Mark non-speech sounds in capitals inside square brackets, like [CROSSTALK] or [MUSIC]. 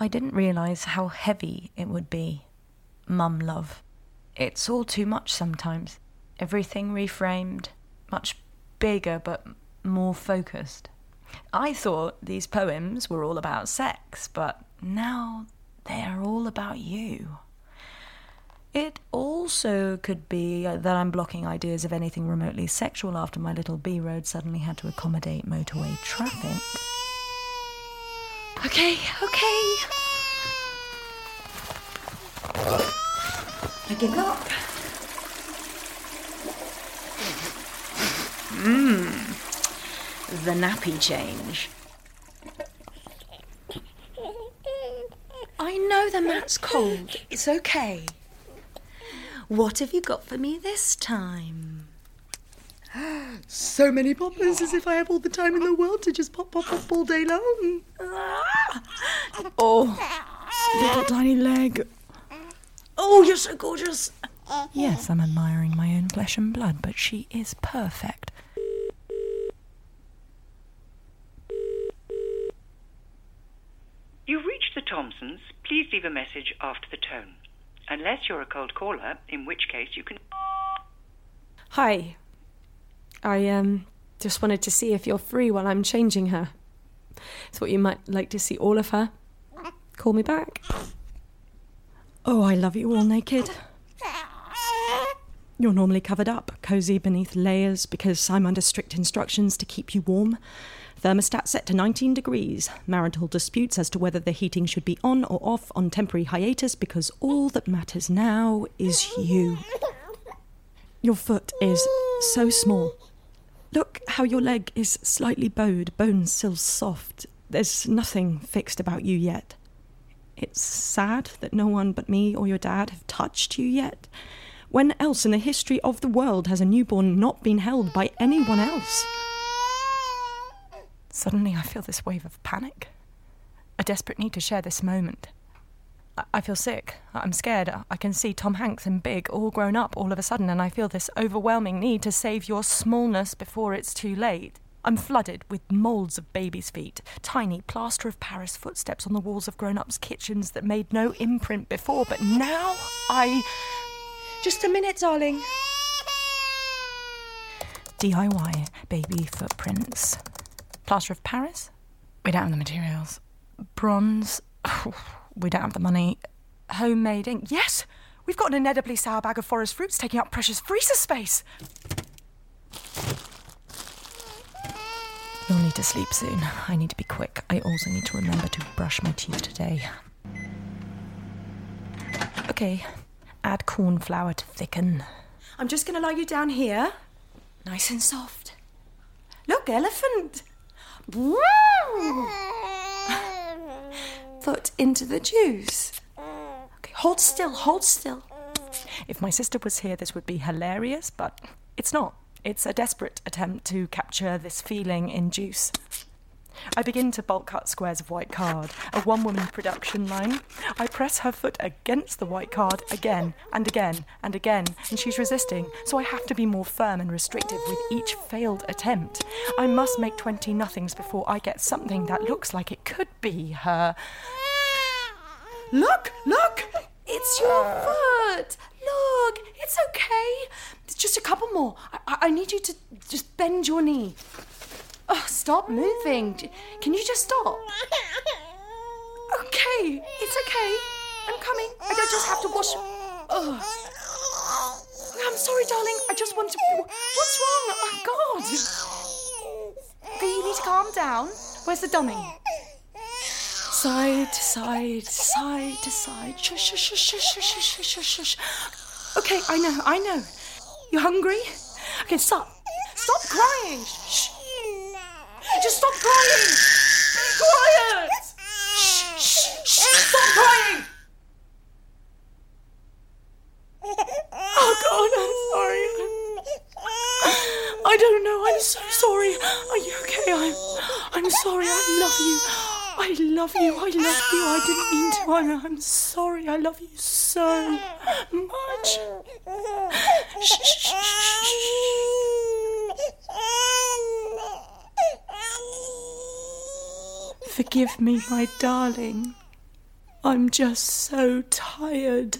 I didn't realise how heavy it would be. Mum love. It's all too much sometimes. Everything reframed, much bigger but more focused. I thought these poems were all about sex, but now they are all about you. It also could be that I'm blocking ideas of anything remotely sexual after my little B road suddenly had to accommodate motorway traffic. Okay, okay. I give up. Mmm. The nappy change. I know the mat's cold. It's okay. What have you got for me this time? So many poppers, as if I have all the time in the world to just pop, pop, pop all day long. Oh, Little tiny leg. Oh, you're so gorgeous. yes, I'm admiring my own flesh and blood, but she is perfect. You've reached the Thompsons. Please leave a message after the tone. Unless you're a cold caller, in which case you can. Hi. I um just wanted to see if you're free while I'm changing her. Thought you might like to see all of her. Call me back. Oh, I love you all naked. You're normally covered up, cozy beneath layers, because I'm under strict instructions to keep you warm. Thermostat set to 19 degrees. Marital disputes as to whether the heating should be on or off on temporary hiatus, because all that matters now is you. Your foot is so small. Look how your leg is slightly bowed, bones still soft. There's nothing fixed about you yet. It's sad that no one but me or your dad have touched you yet. When else in the history of the world has a newborn not been held by anyone else? Suddenly, I feel this wave of panic. A desperate need to share this moment. I, feel sick. I'm scared. I can see Tom Hanks and Big all grown up all of a sudden, and I feel this overwhelming need to save your smallness before it's too late. I'm flooded with moulds of babies' feet, tiny plaster of Paris footsteps on the walls of grown ups' kitchens that made no imprint before, but now I. Just a minute, darling. DIY baby footprints. Plaster of Paris? We don't have the materials. Bronze? [SIGHS] We don't have the money. Homemade ink? Yes! We've got an inedibly sour bag of forest fruits taking up precious freezer space. You'll need to sleep soon. I need to be quick. I also need to remember to brush my teeth today. Okay, add corn flour to thicken. I'm just going to lie you down here. Nice and soft. Look, elephant. Foot into the juice. Okay, hold still, hold still. If my sister was here, this would be hilarious, but it's not. It's a desperate attempt to capture this feeling in juice. I begin to bulk cut squares of white card, a one woman production line. I press her foot against the white card again and again and again, and she's resisting, so I have to be more firm and restrictive with each failed attempt. I must make 20 nothings before I get something that looks like it could be her. Look, look! It's your foot! Look, it's okay. Just a couple more. I- I need you to just bend your knee. Stop moving. Can you just stop? Okay, it's okay. I'm coming. I don't just have to wash. Oh. I'm sorry, darling. I just want to. What's wrong? Oh, God. Okay, you need to calm down. Where's the dummy? Side to side, side to side. Shush, shush, shush, shush, shush, shush. Okay, I know, I know. You're hungry? Okay, stop. Stop crying. Shh. Stop crying. Be quiet. Shh, shh, shh. Stop crying. Oh God, I'm sorry. I don't know. I'm so sorry. Are you okay? I'm. I'm sorry. I love you. I love you. I love you. I didn't mean to. I'm, I'm sorry. I love you so much. Shh, shh, shh. Forgive me, my darling. I'm just so tired.